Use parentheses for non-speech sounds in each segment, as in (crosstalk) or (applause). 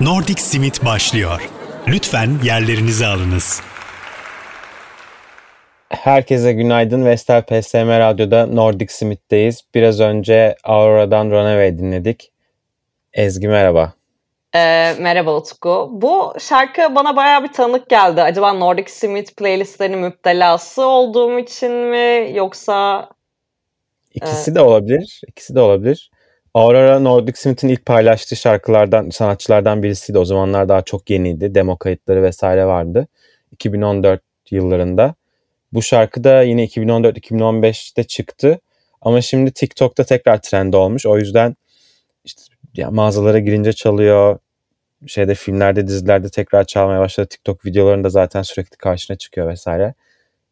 Nordic Simit başlıyor. Lütfen yerlerinizi alınız. Herkese günaydın. Vestel PSM Radyo'da Nordic Smith'teyiz. Biraz önce Aurora'dan Runaway dinledik. Ezgi merhaba. Ee, merhaba Utku. Bu şarkı bana bayağı bir tanık geldi. Acaba Nordic Smith playlistlerinin müptelası olduğum için mi yoksa... İkisi e... de olabilir. İkisi de olabilir. Aurora Nordic Smith'in ilk paylaştığı şarkılardan, sanatçılardan birisiydi. O zamanlar daha çok yeniydi. Demo kayıtları vesaire vardı. 2014 yıllarında. Bu şarkı da yine 2014-2015'te çıktı. Ama şimdi TikTok'ta tekrar trend olmuş. O yüzden işte ya mağazalara girince çalıyor. Şeyde filmlerde, dizilerde tekrar çalmaya başladı. TikTok videolarında zaten sürekli karşına çıkıyor vesaire.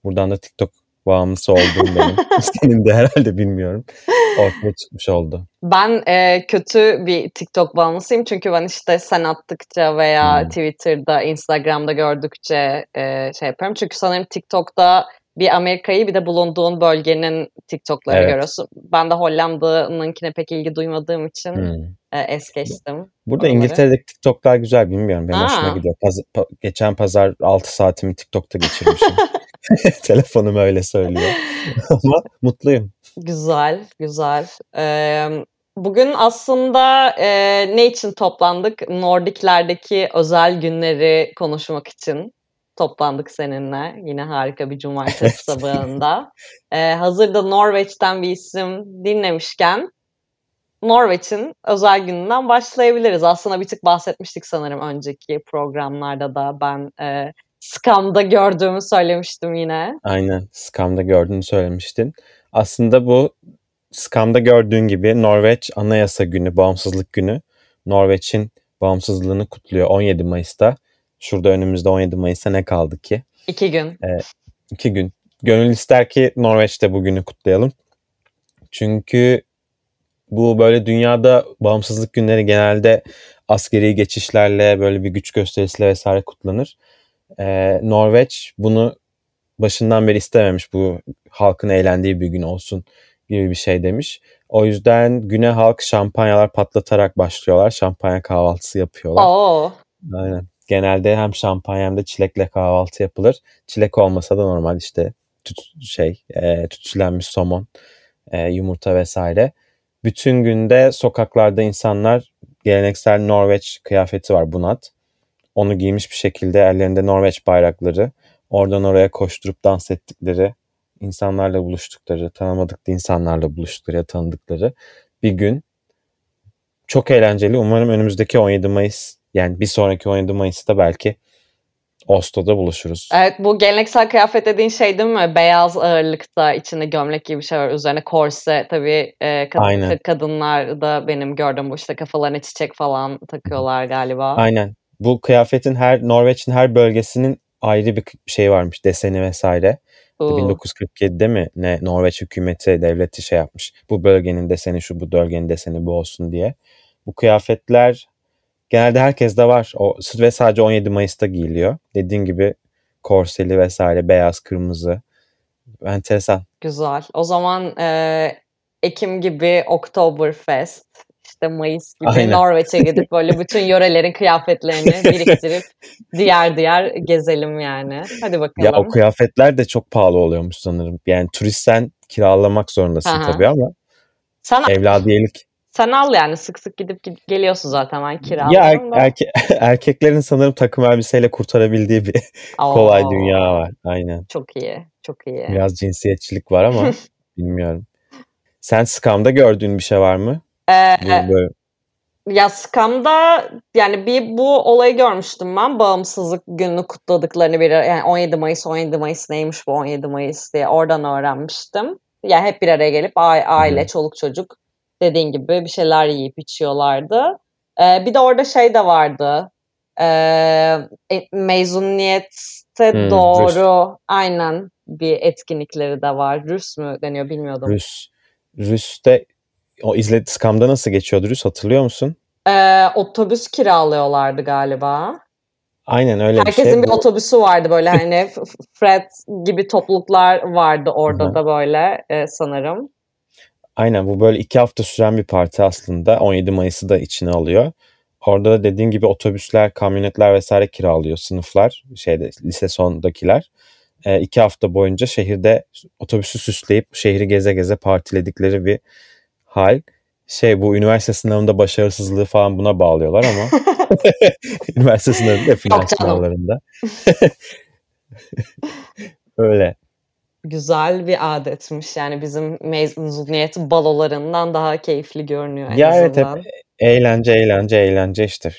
Buradan da TikTok bağımlısı olduğum benim. (laughs) Senin de herhalde bilmiyorum. Ortaya çıkmış oldu. Ben e, kötü bir TikTok bağımlısıyım çünkü ben işte sen attıkça veya hmm. Twitter'da, Instagram'da gördükçe e, şey yapıyorum. Çünkü sanırım TikTok'ta bir Amerika'yı bir de bulunduğun bölgenin TikTok'ları evet. görüyorsun. Ben de Hollanda'nınnkine pek ilgi duymadığım için hmm. e, es geçtim. Burada onları. İngiltere'deki TikTok'lar güzel bilmiyorum. Benim Aa. hoşuma gidiyor. Paz- pa- geçen pazar 6 saatimi TikTok'ta geçirmişim. (laughs) (laughs) Telefonum öyle söylüyor. (laughs) Ama mutluyum. Güzel, güzel. Ee, bugün aslında e, ne için toplandık? Nordiklerdeki özel günleri konuşmak için toplandık seninle. Yine harika bir cumartesi sabahında. Ee, hazırda Norveç'ten bir isim dinlemişken Norveç'in özel gününden başlayabiliriz. Aslında bir tık bahsetmiştik sanırım önceki programlarda da. Ben e, Scam'da gördüğümü söylemiştim yine. Aynen. Scam'da gördüğünü söylemiştin. Aslında bu Scam'da gördüğün gibi Norveç Anayasa Günü, Bağımsızlık Günü. Norveç'in bağımsızlığını kutluyor 17 Mayıs'ta. Şurada önümüzde 17 Mayıs'ta ne kaldı ki? İki gün. Ee, iki gün. Gönül ister ki Norveç'te bugünü kutlayalım. Çünkü bu böyle dünyada bağımsızlık günleri genelde askeri geçişlerle böyle bir güç gösterisiyle vesaire kutlanır. Ee, Norveç bunu başından beri istememiş bu halkın eğlendiği bir gün olsun gibi bir şey demiş. O yüzden güne halk şampanyalar patlatarak başlıyorlar. Şampanya kahvaltısı yapıyorlar. Oo. Aynen. Genelde hem şampanya hem de çilekle kahvaltı yapılır. Çilek olmasa da normal işte tüt, şey e, tütsülenmiş somon, e, yumurta vesaire. Bütün günde sokaklarda insanlar geleneksel Norveç kıyafeti var bunat. Onu giymiş bir şekilde ellerinde Norveç bayrakları oradan oraya koşturup dans ettikleri, insanlarla buluştukları, tanımadıkları insanlarla buluştukları ya tanıdıkları bir gün. Çok eğlenceli. Umarım önümüzdeki 17 Mayıs yani bir sonraki 17 Mayıs'ta belki Oslo'da buluşuruz. Evet bu geleneksel kıyafet dediğin şey değil mi? Beyaz ağırlıkta içinde gömlek gibi bir şey var. Üzerine korse tabii e, kadın, Aynen. kadınlar da benim gördüğüm bu işte kafalarına çiçek falan takıyorlar galiba. Aynen. Bu kıyafetin her Norveç'in her bölgesinin ayrı bir şey varmış deseni vesaire. Oo. 1947'de mi ne Norveç hükümeti devleti şey yapmış. Bu bölgenin deseni şu bu bölgenin deseni bu olsun diye. Bu kıyafetler genelde herkeste var. O ve sadece 17 Mayıs'ta giyiliyor. Dediğin gibi korseli vesaire beyaz kırmızı. Enteresan. Güzel. O zaman e, Ekim gibi Oktoberfest işte Mayıs gibi Aynen. Norveç'e gidip böyle (laughs) bütün yörelerin kıyafetlerini biriktirip diğer diğer gezelim yani. Hadi bakalım. Ya o kıyafetler de çok pahalı oluyormuş sanırım. Yani turistsen kiralamak zorundasın Aha. tabii ama Sana, evladiyelik. Sen al yani sık sık gidip geliyorsun zaten ben kiraladım Ya er, erke, (laughs) erkeklerin sanırım takım elbiseyle kurtarabildiği bir (laughs) Oo. kolay dünya var. Aynen. Çok iyi. Çok iyi. Biraz cinsiyetçilik var ama bilmiyorum. Sen Scam'da gördüğün bir şey var mı? Ee, böyle. Ya Scam'da yani bir bu olayı görmüştüm ben. Bağımsızlık gününü kutladıklarını bir yani 17 Mayıs 17 Mayıs neymiş bu 17 Mayıs diye oradan öğrenmiştim. Ya yani hep bir araya gelip aile, hmm. çoluk çocuk dediğin gibi bir şeyler yiyip içiyorlardı. Ee, bir de orada şey de vardı. Ee, mezuniyete hmm, doğru Rüs. aynen bir etkinlikleri de var. Rüs mü deniyor bilmiyordum. Rüs. Rüs'te o izledi Scam'da nasıl geçiyordu Rüs hatırlıyor musun? Ee, otobüs kiralıyorlardı galiba. Aynen öyle Herkesin bir şey. bir otobüsü vardı böyle (laughs) hani Fred gibi topluluklar vardı orada Hı-hı. da böyle e, sanırım. Aynen bu böyle iki hafta süren bir parti aslında. 17 Mayıs'ı da içine alıyor. Orada da dediğin gibi otobüsler, kamyonetler vesaire kiralıyor sınıflar. Şeyde lise sondakiler. E, iki hafta boyunca şehirde otobüsü süsleyip şehri geze geze partiledikleri bir hal. Şey bu üniversite sınavında başarısızlığı falan buna bağlıyorlar ama (laughs) (laughs) üniversite sınavında final sınavlarında. (laughs) Öyle. Güzel bir adetmiş. Yani bizim mezuniyet balolarından daha keyifli görünüyor en Ya evet hep eğlence eğlence eğlence işte.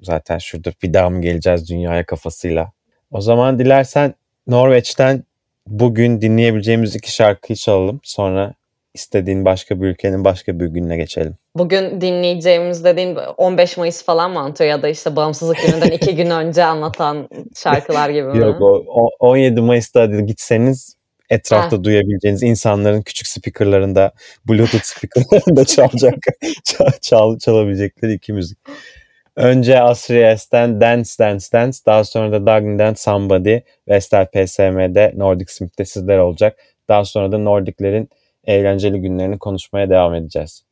Zaten şurada bir daha mı geleceğiz dünyaya kafasıyla. O zaman dilersen Norveç'ten bugün dinleyebileceğimiz iki şarkıyı çalalım. Sonra istediğin başka bir ülkenin başka bir gününe geçelim. Bugün dinleyeceğimiz dediğin 15 Mayıs falan mı anlatıyor ya da işte bağımsızlık gününden iki gün önce anlatan şarkılar gibi mi? Yok o, o 17 Mayıs'ta gitseniz etrafta duyabileceğiniz insanların küçük speakerlarında, bluetooth speakerlarında (laughs) çalacak, çal, çal, çalabilecekleri iki müzik. Önce Asri Dance Dance Dance, daha sonra da Dagny'den Somebody, Vestel PSM'de Nordic Smith'te sizler olacak. Daha sonra da Nordic'lerin eğlenceli günlerini konuşmaya devam edeceğiz.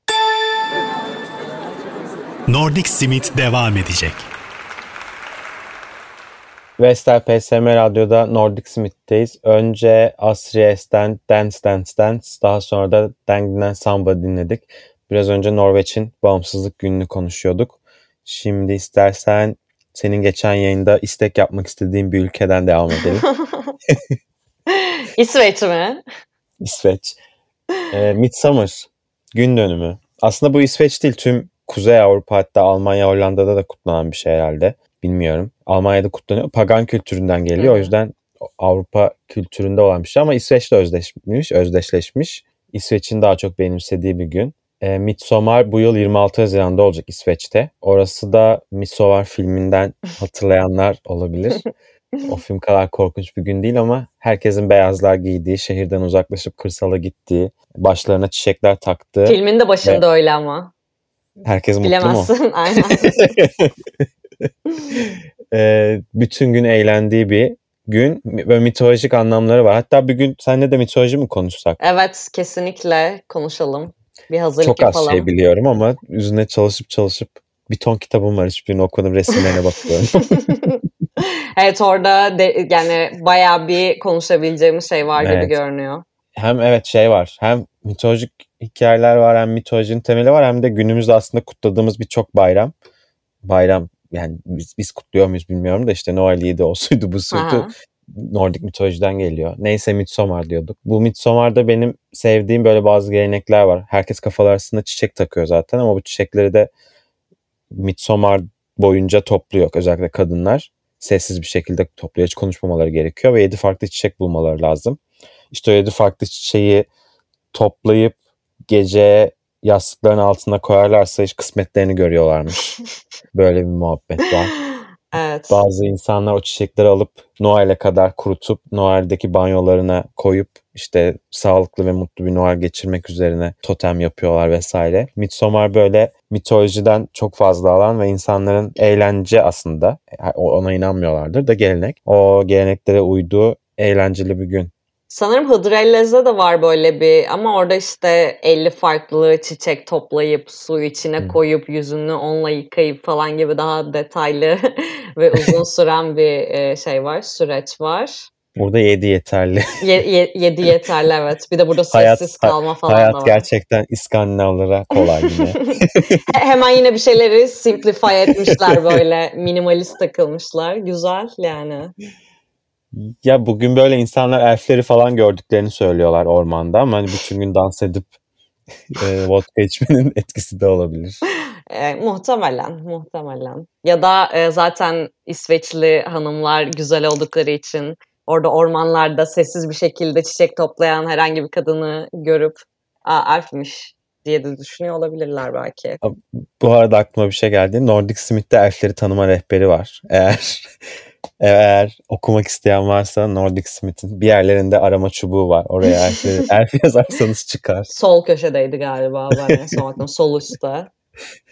Nordic Smith devam edecek. Vestel PSM Radyo'da Nordic Smith'teyiz. Önce Asri Dance Dance Dance, daha sonra da Dang'den Samba dinledik. Biraz önce Norveç'in bağımsızlık gününü konuşuyorduk. Şimdi istersen senin geçen yayında istek yapmak istediğin bir ülkeden devam edelim. (laughs) İsveç mi? İsveç. E, Midsummer gün dönümü. Aslında bu İsveç değil tüm Kuzey Avrupa hatta Almanya Hollanda'da da kutlanan bir şey herhalde. Bilmiyorum. Almanya'da kutlanıyor. Pagan kültüründen geliyor. Hı. O yüzden Avrupa kültüründe olan bir şey ama İsveç'le özdeşmiş, özdeşleşmiş. İsveç'in daha çok benimsediği bir gün. E, Midsommar bu yıl 26 Haziran'da olacak İsveç'te. Orası da Midsommar filminden (laughs) hatırlayanlar olabilir. O film kadar korkunç bir gün değil ama herkesin beyazlar giydiği, şehirden uzaklaşıp kırsala gittiği, başlarına çiçekler taktığı. Filmin de başında öyle ama. Herkes mutlu mu? Bilemezsin aynen. (laughs) e, bütün gün eğlendiği bir gün ve mitolojik anlamları var. Hatta bir gün seninle de mitoloji mi konuşsak? Evet kesinlikle konuşalım. Bir hazırlık Çok yapalım. az şey biliyorum ama üzerine çalışıp çalışıp bir ton kitabım var. Hiçbirini okudum. Resimlerine (laughs) bakıyorum. (laughs) (laughs) evet orada de, yani bayağı bir konuşabileceğimiz şey var Evet. gibi görünüyor. hem evet şey var. Hem mitolojik hikayeler var hem mitolojinin temeli var hem de günümüzde aslında kutladığımız birçok bayram. Bayram yani biz, biz kutluyor muyuz bilmiyorum da işte Noel'iydi, o suydu, bu suydu. Nordik mitolojiden geliyor. Neyse Midsommar diyorduk. Bu Midsommar'da benim sevdiğim böyle bazı gelenekler var. Herkes kafalar arasında çiçek takıyor zaten ama bu çiçekleri de Midsommar boyunca topluyor. Özellikle kadınlar sessiz bir şekilde. Hiç konuşmamaları gerekiyor ve 7 farklı çiçek bulmaları lazım. İşte o 7 farklı çiçeği toplayıp gece yastıkların altına koyarlarsa hiç kısmetlerini görüyorlarmış. (laughs) Böyle bir muhabbet var. Evet. Bazı insanlar o çiçekleri alıp Noel'e kadar kurutup Noel'deki banyolarına koyup işte sağlıklı ve mutlu bir Noel geçirmek üzerine totem yapıyorlar vesaire. Midsommar böyle mitolojiden çok fazla alan ve insanların eğlence aslında ona inanmıyorlardır da gelenek. O geleneklere uyduğu eğlenceli bir gün. Sanırım Hıdrellez'de de var böyle bir ama orada işte 50 farklı çiçek toplayıp su içine Hı. koyup yüzünü onunla yıkayıp falan gibi daha detaylı (laughs) ve uzun (laughs) süren bir e, şey var, süreç var. Burada yedi yeterli. Ye- ye- yedi yeterli (laughs) evet. Bir de burada Hayat- sessiz kalma falan da Hayat var. gerçekten İskandinavlara kolay yine. Hemen yine bir şeyleri simplify etmişler böyle minimalist takılmışlar. Güzel yani. Ya bugün böyle insanlar elfleri falan gördüklerini söylüyorlar ormanda ama hani bütün gün dans edip (laughs) e, vodka içmenin (laughs) etkisi de olabilir. (laughs) E, muhtemelen, muhtemelen. Ya da e, zaten İsveçli hanımlar güzel oldukları için orada ormanlarda sessiz bir şekilde çiçek toplayan herhangi bir kadını görüp Aa, elfmiş diye de düşünüyor olabilirler belki. Bu arada aklıma bir şey geldi. Nordic Smith'te elfleri tanıma rehberi var. (laughs) Eğer eğer okumak isteyen varsa Nordic Smith'in bir yerlerinde arama çubuğu var. Oraya elf, (laughs) elf yazarsanız çıkar. Sol köşedeydi galiba ben en son baktım. Sol üstte.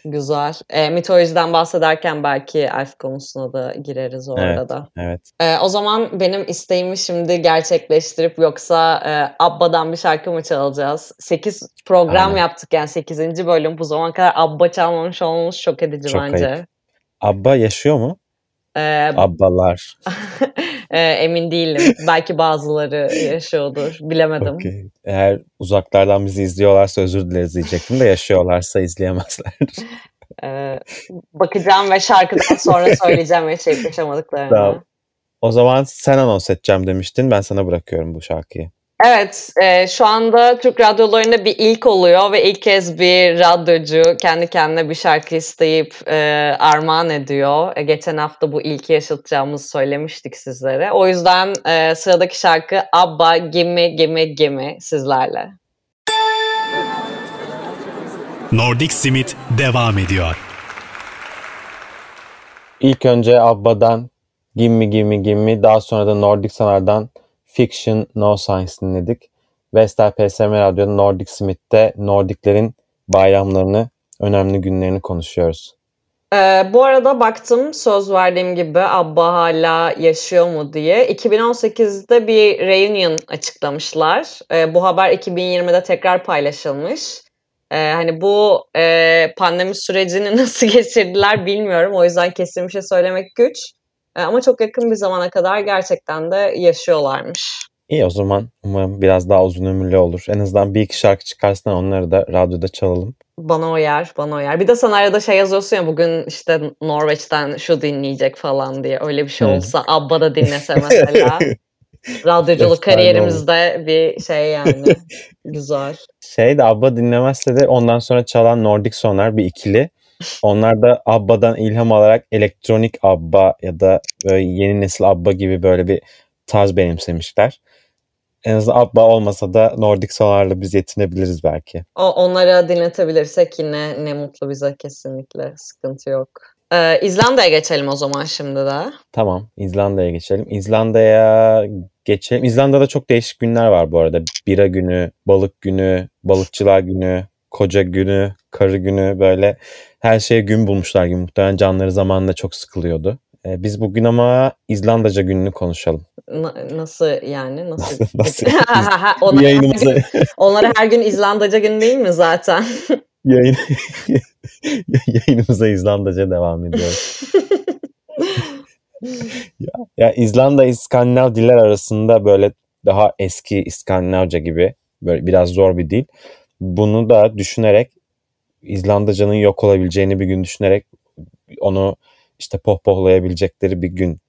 Güzel. E, mitolojiden bahsederken belki elf konusuna da gireriz orada Evet, da. evet. E, o zaman benim isteğimi şimdi gerçekleştirip yoksa e, Abba'dan bir şarkı mı çalacağız? 8 program Aynen. yaptık yani 8. bölüm. Bu zamana kadar Abba çalmamış olmamız şok edici Çok bence. ayıp. Abba yaşıyor mu? E, Abbalar. (laughs) e, emin değilim. (laughs) Belki bazıları yaşıyordur. Bilemedim. Okey. Eğer uzaklardan bizi izliyorlarsa özür dileriz diyecektim de yaşıyorlarsa izleyemezler. E, bakacağım ve şarkıdan sonra (laughs) söyleyeceğim yaşayıp yaşamadıklarını. Tamam. O zaman sen anons edeceğim demiştin. Ben sana bırakıyorum bu şarkıyı. Evet, e, şu anda Türk radyolarında bir ilk oluyor ve ilk kez bir radyocu kendi kendine bir şarkı isteyip e, armağan ediyor. E, geçen hafta bu ilki yaşatacağımızı söylemiştik sizlere. O yüzden e, sıradaki şarkı Abba Gimme Gimme Gimme sizlerle. Nordic Simit devam ediyor. İlk önce Abba'dan Gimme Gimme Gimme daha sonra da Nordic Sanar'dan Fiction No Science dinledik. Vestel PSM Radyo'da Nordic Smith'te Nordiklerin bayramlarını, önemli günlerini konuşuyoruz. Ee, bu arada baktım söz verdiğim gibi Abba hala yaşıyor mu diye. 2018'de bir reunion açıklamışlar. Ee, bu haber 2020'de tekrar paylaşılmış. Ee, hani bu e, pandemi sürecini (laughs) nasıl geçirdiler bilmiyorum. O yüzden kesin bir şey söylemek güç. Ee, ama çok yakın bir zamana kadar gerçekten de yaşıyorlarmış. İyi o zaman umarım biraz daha uzun ömürlü olur. En azından bir iki şarkı çıkarsın onları da radyoda çalalım. Bana uyar, bana uyar. Bir de sen arada şey yazıyorsun ya bugün işte Norveç'ten şu dinleyecek falan diye. Öyle bir şey Hı. olsa Abba da dinlese (laughs) mesela. Radyoculuk kariyerimizde bir şey yani. (laughs) Güzel. Şey de Abba dinlemezse de ondan sonra çalan Nordic Sonar bir ikili. Onlar da Abba'dan ilham alarak elektronik Abba ya da böyle yeni nesil Abba gibi böyle bir tarz benimsemişler. En azından Abba olmasa da Nordic Sonar'la biz yetinebiliriz belki. O, onlara dinletebilirsek yine ne mutlu bize kesinlikle. Sıkıntı yok. Ee, İzlanda'ya geçelim o zaman şimdi de. Tamam İzlanda'ya geçelim. İzlanda'ya geçelim. İzlanda'da çok değişik günler var bu arada. Bira günü, balık günü, balıkçılar günü, koca günü, karı günü böyle her şeye gün bulmuşlar gibi. Muhtemelen canları zamanında çok sıkılıyordu. Ee, biz bugün ama İzlandaca gününü konuşalım. Na- nasıl yani? Nasıl? (laughs) Nasıl? (laughs) onlara, her Yayınımıza, gün, onlara her gün İzlandaca gün değil mi zaten? (laughs) yayın, yayınımıza İzlandaca devam ediyoruz. Ya İzlanda İskandinav diller arasında böyle daha eski İskandinavca gibi böyle biraz zor bir dil. Bunu da düşünerek İzlandaca'nın yok olabileceğini bir gün düşünerek onu işte pohpohlayabilecekleri bir gün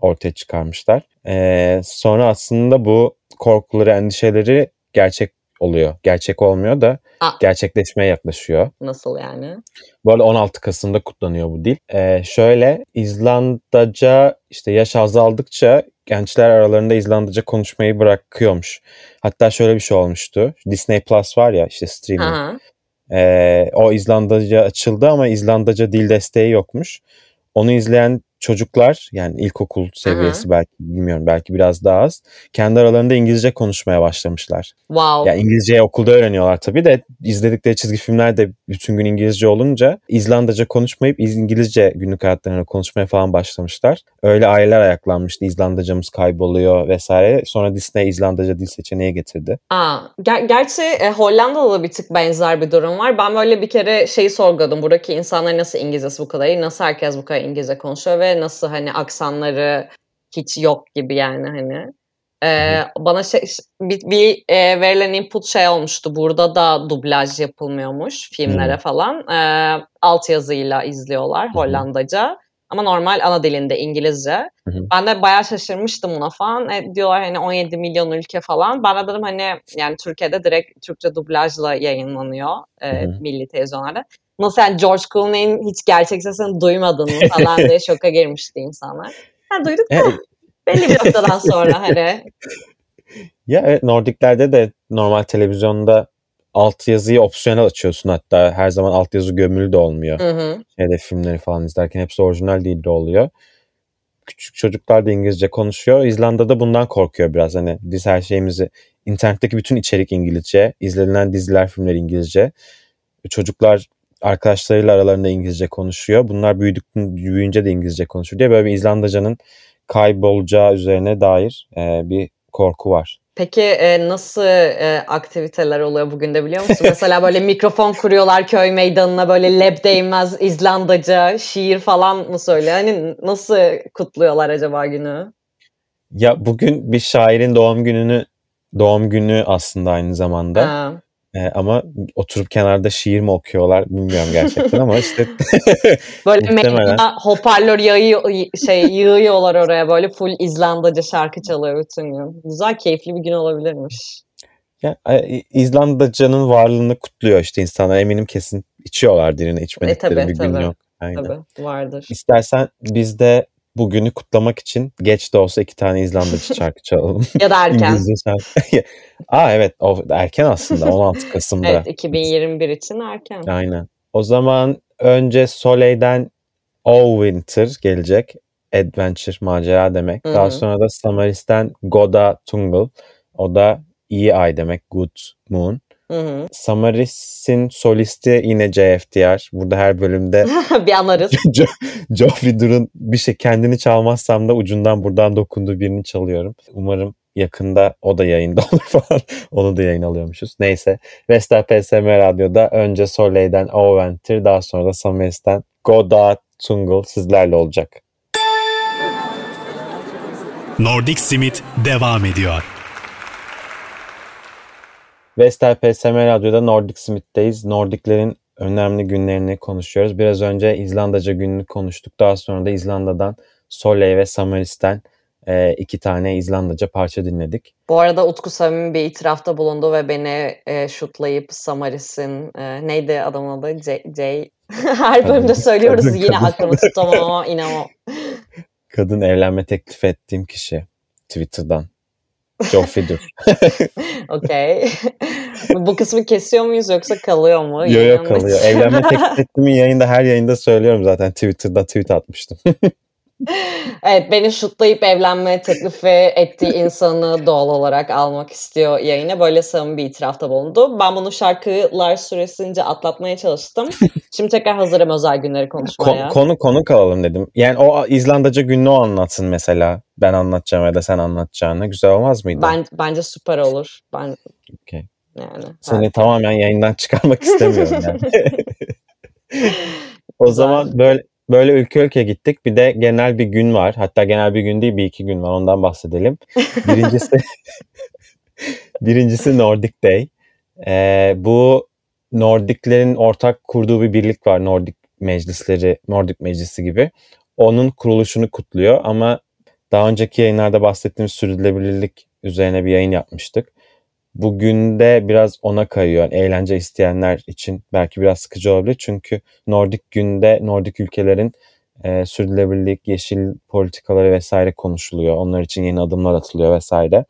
ortaya çıkarmışlar. Ee, sonra aslında bu korkuları, endişeleri gerçek oluyor. Gerçek olmuyor da Aa. gerçekleşmeye yaklaşıyor. Nasıl yani? Bu arada 16 Kasım'da kutlanıyor bu dil. Ee, şöyle İzlandaca işte yaş azaldıkça gençler aralarında İzlandaca konuşmayı bırakıyormuş. Hatta şöyle bir şey olmuştu. Disney Plus var ya işte streaming. Aha. Ee, o İzlandaca açıldı ama İzlandaca dil desteği yokmuş. Onu izleyen çocuklar yani ilkokul seviyesi belki bilmiyorum belki biraz daha az. Kendi aralarında İngilizce konuşmaya başlamışlar. Wow. Ya İngilizceyi okulda öğreniyorlar tabii de izledikleri çizgi filmler de bütün gün İngilizce olunca İzlandaca konuşmayıp İngilizce günlük hayatlarında konuşmaya falan başlamışlar. Öyle aileler ayaklanmıştı. İzlandacamız kayboluyor vesaire. Sonra Disney İzlandaca dil seçeneği getirdi. Aa, ger- gerçi e, Hollanda'da da bir tık benzer bir durum var. Ben böyle bir kere şeyi sorguladım. Buradaki insanlar nasıl İngilizcesi bu kadar iyi? Nasıl herkes bu kadar İngilizce konuşuyor ve nasıl hani aksanları hiç yok gibi yani hani. Ee, bana şey, bir, bir e, verilen input şey olmuştu. Burada da dublaj yapılmıyormuş filmlere Hı. falan. Ee, altyazıyla izliyorlar hı. Hollandaca. Ama normal ana dilinde İngilizce. Hı hı. Ben de bayağı şaşırmıştım buna falan. E, diyorlar hani 17 milyon ülke falan. Ben de dedim hani yani Türkiye'de direkt Türkçe dublajla yayınlanıyor e, Hı hı. milli televizyonlarda. Nasıl yani George Clooney'in hiç gerçek sesini duymadın mı (laughs) falan diye şoka girmişti insanlar. Ha, duyduk da E, belli bir noktadan sonra (laughs) hani. Ya evet Nordiklerde de normal televizyonda altyazıyı opsiyonel açıyorsun hatta her zaman altyazı gömülü de olmuyor. Hı hı. Şeyde filmleri falan izlerken hepsi orijinal dilde oluyor. Küçük çocuklar da İngilizce konuşuyor. İzlanda'da bundan korkuyor biraz. Hani biz her şeyimizi internetteki bütün içerik İngilizce, izlenilen diziler, filmler İngilizce. Çocuklar arkadaşlarıyla aralarında İngilizce konuşuyor. Bunlar büyüdük, büyüyünce de İngilizce konuşuyor diye böyle bir İzlandacanın kaybolacağı üzerine dair e, bir korku var. Peki e, nasıl e, aktiviteler oluyor bugün de biliyor musun? (laughs) Mesela böyle mikrofon kuruyorlar köy meydanına böyle leb değmez İzlandaca şiir falan mı söylüyor? Hani nasıl kutluyorlar acaba günü? Ya bugün bir şairin doğum gününü doğum günü aslında aynı zamanda. Ha. E, ama oturup kenarda şiir mi okuyorlar bilmiyorum gerçekten ama işte (laughs) Böyle Muhtemelen. hoparlör yayıyor, şey yığıyorlar oraya böyle full İzlandaca şarkı çalıyor bütün gün. Güzel keyifli bir gün olabilirmiş. ya, İzlandaca'nın varlığını kutluyor işte insanlar. Eminim kesin içiyorlardır yine içmedikleri E, tabii, bir gün tabii. yok. Aynen. Tabii vardır. İstersen biz de bugünü kutlamak için geç de olsa iki tane İzlandaca (laughs) şarkı çalalım. Ya da erken. İngilizce şarkı. (laughs) Aa evet o erken aslında 16 Kasım'da. Evet 2021 için erken. Aynen. O zaman önce Soleil'den All Winter gelecek. Adventure, macera demek. Hı Daha sonra da Samaris'ten Goda Tungle. O da iyi ay demek. Good Moon. Hı hı. Samaris'in solisti yine JFDR. Burada her bölümde (laughs) bir anarız. (laughs) Jo- Joe Vidur'un bir şey kendini çalmazsam da ucundan buradan dokunduğu birini çalıyorum. Umarım yakında o da yayında (laughs) olur falan. Onu da yayın alıyormuşuz. Neyse. Vestel PSM Radyo'da önce Soleil'den Oventer daha sonra da Samaris'ten Goda Tungle sizlerle olacak. Nordic Simit devam ediyor. Vestel PSM Radyo'da Nordic Smith'teyiz. Nordiklerin önemli günlerini konuşuyoruz. Biraz önce İzlandaca gününü konuştuk. Daha sonra da İzlanda'dan Soleil ve Samaris'ten e, iki tane İzlandaca parça dinledik. Bu arada Utku samimi bir itirafta bulundu ve beni e, şutlayıp Samaris'in e, neydi adamın adı? J, J. (laughs) Her bölümde söylüyoruz kadın- yine kadın. aklımı tutamam ama inanamam. (laughs) Kadın evlenme teklif ettiğim kişi Twitter'dan. Joe Fidur. (laughs) Okey. (laughs) Bu kısmı kesiyor muyuz yoksa kalıyor mu? Yo yo Yayınlanmak kalıyor. Evlenme teklif (laughs) ettiğimi yayında her yayında söylüyorum zaten. Twitter'da tweet atmıştım. Evet beni şutlayıp evlenme teklifi ettiği (laughs) insanı doğal olarak almak istiyor yayına. Böyle samimi bir itirafta bulundu. Ben bunu şarkılar süresince atlatmaya çalıştım. (laughs) Şimdi tekrar hazırım özel günleri konuşmaya. Ko- konu konu kalalım dedim. Yani o İzlandaca gününü o anlatsın mesela. Ben anlatacağım ya da sen anlatacağını. Güzel olmaz mıydı? Ben, bence süper olur. Ben Okey. yani. Seni tamamen yayından çıkarmak (laughs) istemiyorum yani. o zaman böyle böyle ülke ülke gittik. Bir de genel bir gün var. Hatta genel bir gün değil bir iki gün var. Ondan bahsedelim. (laughs) Birincisi (laughs) birincisi Nordic Day. Ee, bu Nordiklerin ortak kurduğu bir birlik var. Nordik meclisleri, Nordik meclisi gibi. Onun kuruluşunu kutluyor ama daha önceki yayınlarda bahsettiğimiz sürdürülebilirlik üzerine bir yayın yapmıştık. Bugün de biraz ona kayıyor. Yani eğlence isteyenler için belki biraz sıkıcı olabilir. Çünkü Nordik günde Nordik ülkelerin e, sürdürülebilirlik, yeşil politikaları vesaire konuşuluyor. Onlar için yeni adımlar atılıyor vesaire.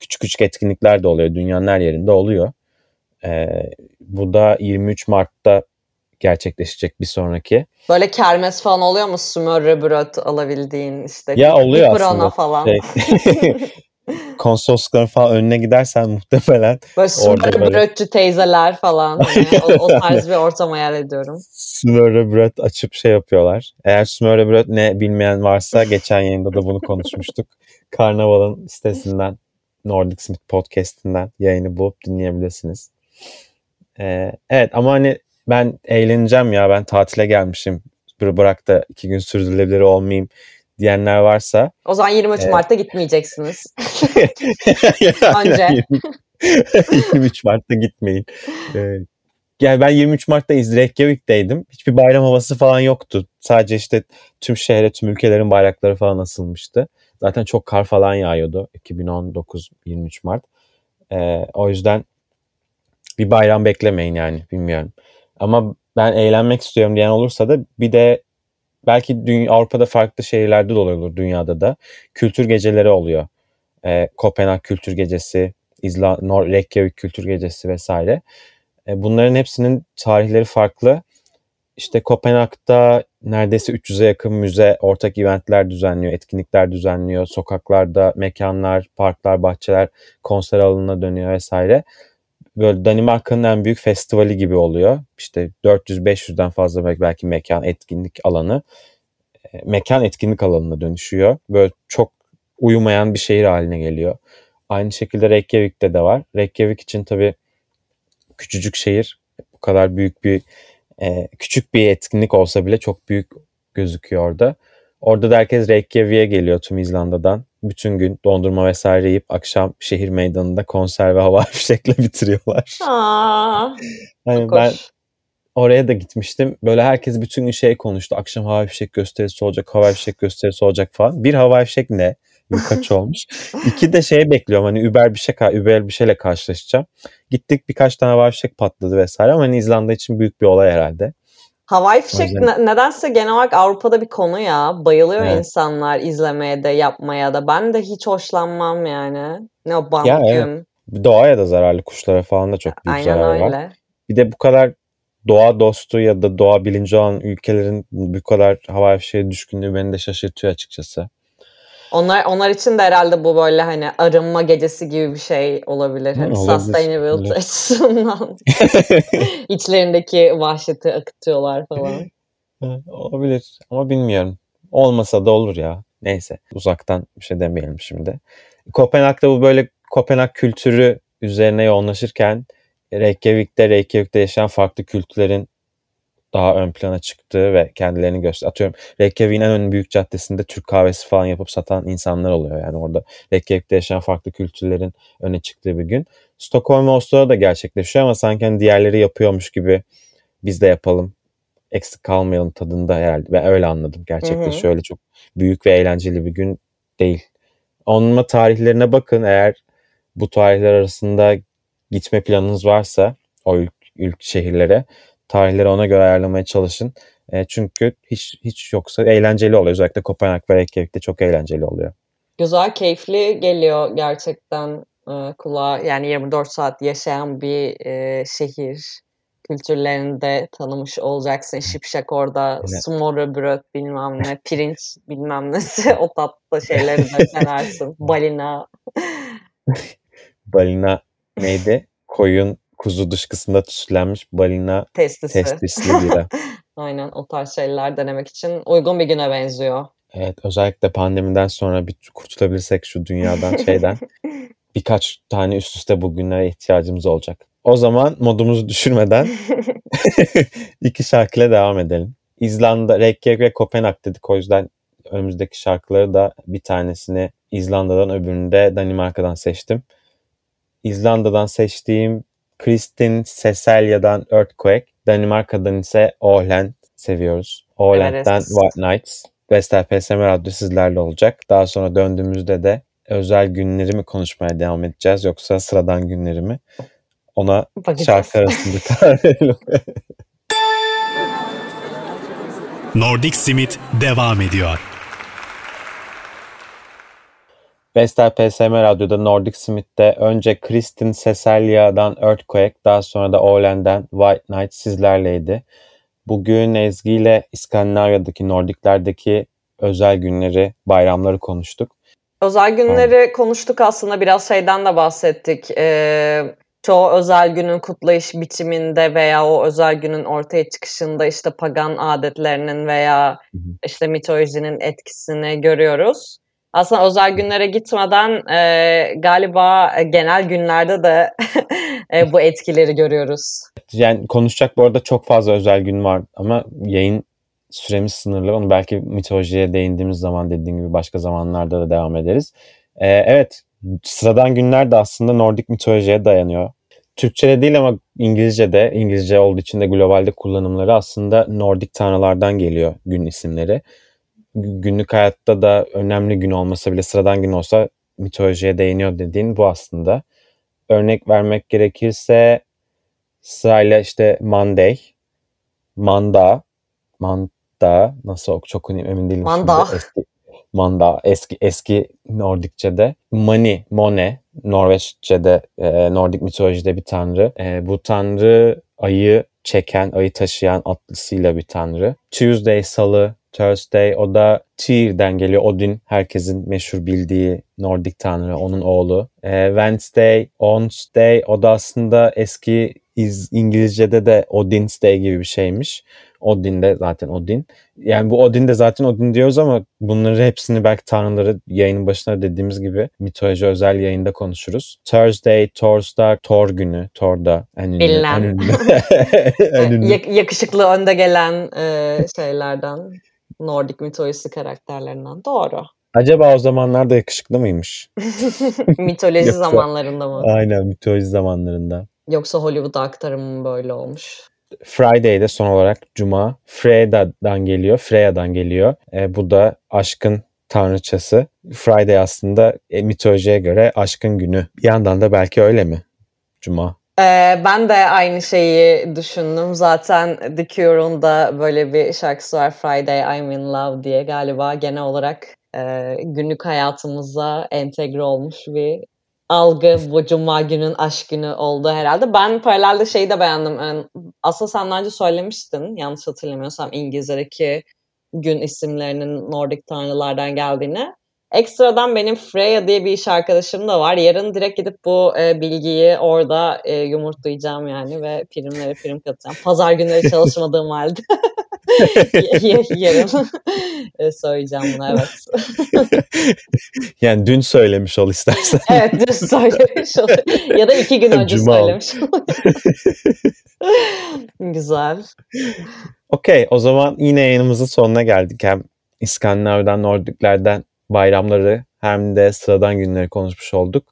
Küçük küçük etkinlikler de oluyor. Dünyanın her yerinde oluyor. E, bu da 23 Mart'ta gerçekleşecek bir sonraki. Böyle kermes falan oluyor mu? Smörre bröt alabildiğin işte. Ya oluyor aslında. falan. Şey, (laughs) (laughs) konsoloslukların falan önüne gidersen muhtemelen Böyle orada böyle- teyzeler falan. Hani (laughs) o, o tarz bir ortam hayal ediyorum. Smörre Bröt açıp şey yapıyorlar. Eğer Smörre Bröt ne bilmeyen varsa geçen yayında da bunu konuşmuştuk. (laughs) Karnaval'ın sitesinden Nordic Smith Podcast'inden yayını bulup dinleyebilirsiniz. Ee, evet ama hani ben eğleneceğim ya ben tatile gelmişim. Bır- Bırak da iki gün sürdürülebilir olmayayım diyenler varsa O zaman 23 Evet. Mart'ta gitmeyeceksiniz. (laughs) Önce. 23 Mart'ta gitmeyin. Ee, yani ben 23 Mart'ta Reykjavik'teydim. Hiçbir bayram havası falan yoktu. Sadece işte tüm şehre, tüm ülkelerin bayrakları falan asılmıştı. Zaten çok kar falan yağıyordu 2019-23 Mart. Ee, o yüzden bir bayram beklemeyin yani bilmiyorum. Ama ben eğlenmek istiyorum diyen olursa da bir de belki dünya, Avrupa'da farklı şehirlerde de olur dünyada da kültür geceleri oluyor. Ee, Kopenhag Kültür Gecesi, İzla, Nor- Reykjavik Kültür Gecesi vesaire. E, bunların hepsinin tarihleri farklı. İşte Kopenhag'da neredeyse 300'e yakın müze ortak eventler düzenliyor, etkinlikler düzenliyor. Sokaklarda mekanlar, parklar, bahçeler konser alanına dönüyor vesaire. Böyle Danimarka'nın en büyük festivali gibi oluyor. İşte 400-500'den fazla belki mekan, etkinlik alanı e, mekan etkinlik alanına dönüşüyor. Böyle çok uyumayan bir şehir haline geliyor. Aynı şekilde Reykjavik'te de var. Reykjavik için tabii küçücük şehir bu kadar büyük bir e, küçük bir etkinlik olsa bile çok büyük gözüküyor orada. Orada da herkes Reykjavik'e geliyor tüm İzlanda'dan. Bütün gün dondurma vesaire yiyip akşam şehir meydanında konser ve hava (laughs) fişekle bitiriyorlar. Aa, Yani ben hoş. oraya da gitmiştim. Böyle herkes bütün gün şey konuştu. Akşam hava fişek gösterisi olacak, hava fişek gösterisi olacak falan. Bir hava fişek ne? Kaç olmuş? (laughs) İki de şey bekliyorum hani Uber bir şey Uber bir şeyle karşılaşacağım. Gittik birkaç tane hava fişek patladı vesaire ama hani İzlanda için büyük bir olay herhalde. Havai fişek ne- nedense genel olarak Avrupa'da bir konu ya. Bayılıyor evet. insanlar izlemeye de yapmaya da. Ben de hiç hoşlanmam yani. Ne o Ya evet. Doğaya da zararlı, kuşlara falan da çok büyük Aynen zarar var. Bir de bu kadar doğa dostu ya da doğa bilinci olan ülkelerin bu kadar havai fişeğe düşkünlüğü beni de şaşırtıyor açıkçası. Onlar onlar için de herhalde bu böyle hani arınma gecesi gibi bir şey olabilir. Hani sustainability açısından (laughs) içlerindeki vahşeti akıtıyorlar falan. Olabilir ama bilmiyorum. Olmasa da olur ya. Neyse uzaktan bir şey demeyelim şimdi. Kopenhag'da bu böyle Kopenhag kültürü üzerine yoğunlaşırken Reykjavik'te Reykjavik'te yaşayan farklı kültürlerin daha ön plana çıktığı ve kendilerini göster. Atıyorum Reykjavik'in en ön büyük caddesinde Türk kahvesi falan yapıp satan insanlar oluyor. Yani orada Reykjavik'te yaşayan farklı kültürlerin öne çıktığı bir gün. Stockholm ve Oslo'da da gerçekleşiyor ama sanki hani diğerleri yapıyormuş gibi biz de yapalım eksik kalmayalım tadında herhalde. Ben öyle anladım. Gerçekten hı. şöyle çok büyük ve eğlenceli bir gün değil. Onunla tarihlerine bakın. Eğer bu tarihler arasında gitme planınız varsa o ülk, ülk şehirlere tarihleri ona göre ayarlamaya çalışın. E, çünkü hiç hiç yoksa eğlenceli oluyor. Özellikle Kopenhag ve Reykjavik'te çok eğlenceli oluyor. Güzel, keyifli geliyor gerçekten e, kulağa. Yani 24 saat yaşayan bir e, şehir kültürlerini de tanımış olacaksın. Şipşak orada Evet. smørrebrød bilmem ne, (laughs) pirinç bilmem nesi (laughs) o tatlı şeyleri de denersin. (laughs) Balina. Balina neydi? Koyun kuzu dışkısında tütsülenmiş balina Testisi. testisli bira. (laughs) Aynen o tarz şeyler denemek için uygun bir güne benziyor. Evet özellikle pandemiden sonra bir kurtulabilirsek şu dünyadan şeyden (laughs) birkaç tane üst üste bugünlere ihtiyacımız olacak. O zaman modumuzu düşürmeden (laughs) iki şarkıyla devam edelim. İzlanda, Reykjavik ve Kopenhag dedik. O yüzden önümüzdeki şarkıları da bir tanesini İzlanda'dan öbürünü de Danimarka'dan seçtim. İzlanda'dan seçtiğim Kristin Cecilia'dan Earthquake, Danimarka'dan ise Åland seviyoruz. Everest. White Nights. Vestel PSM Radyo sizlerle olacak. Daha sonra döndüğümüzde de özel günleri mi konuşmaya devam edeceğiz yoksa sıradan günleri mi? Ona Bakacağız. şarkı arasında (laughs) karar verelim. Nordic Simit devam ediyor. Vestel PSM Radyo'da Nordic Smith'te önce Kristin Cecilia'dan Earthquake, daha sonra da Åland'den White Night sizlerleydi. Bugün Ezgi ile İskandinavya'daki, Nordiklerdeki özel günleri, bayramları konuştuk. Özel günleri konuştuk aslında biraz şeyden de bahsettik. Ee, çoğu özel günün kutlayış biçiminde veya o özel günün ortaya çıkışında işte pagan adetlerinin veya işte mitolojinin etkisini görüyoruz. Aslında özel günlere gitmeden e, galiba genel günlerde de (laughs) e, bu etkileri görüyoruz. Yani konuşacak bu arada çok fazla özel gün var ama yayın süremiz sınırlı. Onu belki mitolojiye değindiğimiz zaman dediğim gibi başka zamanlarda da devam ederiz. Ee, evet sıradan günler de aslında Nordik mitolojiye dayanıyor. Türkçe'de değil ama İngilizce'de, İngilizce olduğu için de globalde kullanımları aslında Nordik tanrılardan geliyor gün isimleri. Gü- Günlük hayatta da önemli gün olmasa bile sıradan gün olsa mitolojiye değiniyor dediğin bu aslında. Örnek vermek gerekirse sırayla işte Monday, Manda, Manda nasıl ok çok emin değilim Manda. Eski, Manda eski eski Nordikçe'de. Mani, Mone Norveççe'de e, Nordik mitolojide bir tanrı. E, bu tanrı ayı çeken, ayı taşıyan atlısıyla bir tanrı. Tuesday salı, Thursday o da Tyr'den geliyor. Odin herkesin meşhur bildiği Nordik tanrı onun oğlu. E, Wednesday, Onsday o da aslında eski İngilizce'de de Odin's Day gibi bir şeymiş. Odin de zaten Odin. Yani bu Odin de zaten Odin diyoruz ama bunları hepsini belki tanrıları yayının başında dediğimiz gibi mitoloji özel yayında konuşuruz. Thursday, Thors'da, Thor günü. Thor'da en ünlü. Bilinen. En ünlü. (laughs) en (laughs) ünlü. Yak- yakışıklı önde gelen e, şeylerden. Nordik mitolojisi karakterlerinden. Doğru. Acaba o zamanlarda yakışıklı mıymış? (laughs) Mitoloji Yoksa- zamanlarında mı? Aynen mitoloji zamanlarında. Yoksa Hollywood aktarımı mı böyle olmuş? Friday'de son olarak Cuma. Freda'dan geliyor. Freya'dan geliyor. E, bu da aşkın tanrıçası. Friday aslında e, mitolojiye göre aşkın günü. Bir yandan da belki öyle mi? Cuma. Ee, ben de aynı şeyi düşündüm. Zaten The Cure'un da böyle bir şarkısı var Friday I'm in Love diye galiba genel olarak e, günlük hayatımıza entegre olmuş bir algı bu Cuma günün aşk günü oldu herhalde. Ben paralelde şeyi de beğendim. Aslında sen önce söylemiştin yanlış hatırlamıyorsam İngilizce'deki gün isimlerinin Nordik tanrılardan geldiğini. Ekstradan benim Freya diye bir iş arkadaşım da var. Yarın direkt gidip bu e, bilgiyi orada e, yumurtlayacağım yani ve primlere prim katacağım. Pazar günleri çalışmadığım halde. (laughs) Yarın e, söyleyeceğim bunu evet. (laughs) yani dün söylemiş ol istersen. (laughs) evet dün söylemiş olayım. Ya da iki gün önce Cuma söylemiş olayım. Güzel. Okey o zaman yine yayınımızın sonuna geldik. Hem İskandinav'dan, Nordiklerden bayramları hem de sıradan günleri konuşmuş olduk.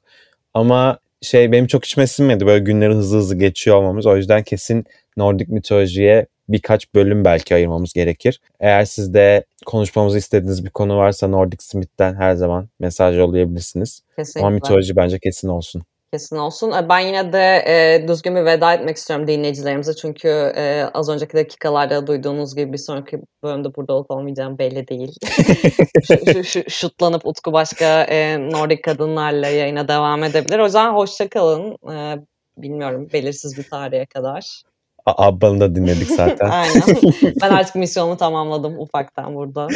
Ama şey benim çok içime sinmedi böyle günlerin hızlı hızlı geçiyor olmamız. O yüzden kesin Nordik mitolojiye birkaç bölüm belki ayırmamız gerekir. Eğer siz de konuşmamızı istediğiniz bir konu varsa Nordic Smith'ten her zaman mesaj yollayabilirsiniz. Kesinlikle. Ama mitoloji bence kesin olsun. Kesin olsun. E, Ben yine de e, düzgün bir veda etmek istiyorum dinleyicilerimize. Çünkü e, az önceki dakikalarda duyduğunuz gibi bir sonraki bölümde burada olup olmayacağım belli değil. (laughs) şu, şu, şu- şutlanıp Utku başka e, Nordik kadınlarla yayına devam edebilir. O yüzden hoşça kalın. E, bilmiyorum belirsiz bir tarihe kadar. Abba'nı da dinledik zaten. (laughs) Aynen. (laughs) Ben artık misyonumu tamamladım ufaktan burada.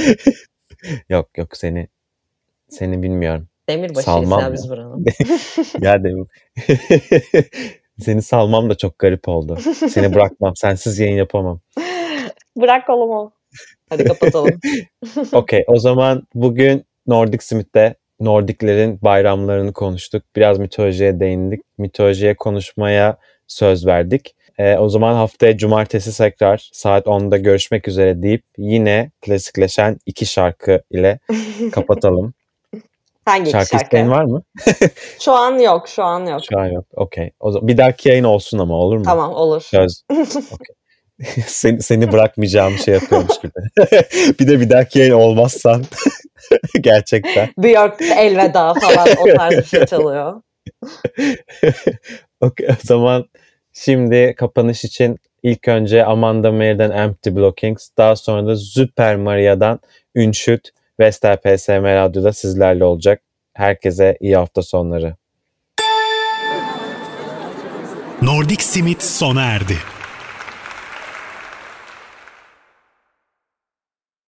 yok yok seni seni bilmiyorum. Demirbaşıyız Salmam ya biz buranın. (laughs) Ya demin. (laughs) Seni salmam da çok garip oldu. Seni bırakmam. (laughs) Sensiz yayın yapamam. Bırak kolumu. Hadi kapatalım. Okey o zaman bugün Nordic Smith'te Nordiklerin bayramlarını konuştuk. Biraz mitolojiye değindik. Mitolojiye konuşmaya söz verdik. Ee, o zaman haftaya cumartesi tekrar saat 10'da görüşmek üzere deyip yine klasikleşen iki şarkı ile kapatalım. Hangi şarkı şarkı? isteğin var mı? (laughs) Şu an yok, şu an yok. Şu an yok. Okey. O zaman bir dahaki yayın olsun ama olur mu? Tamam olur. Söz. (laughs) Okey. (laughs) seni, seni bırakmayacağım şey yapıyormuş gibi. bir de bir dahaki yayın olmazsan gerçekten. Björk elveda falan o tarz bir şey çalıyor. Okey, o zaman şimdi kapanış için ilk önce Amanda Mayer'den Empty Blockings, daha sonra da Super Maria'dan Ünşüt Vestel PSM Radyo'da sizlerle olacak. Herkese iyi hafta sonları. Nordic Simit sona erdi.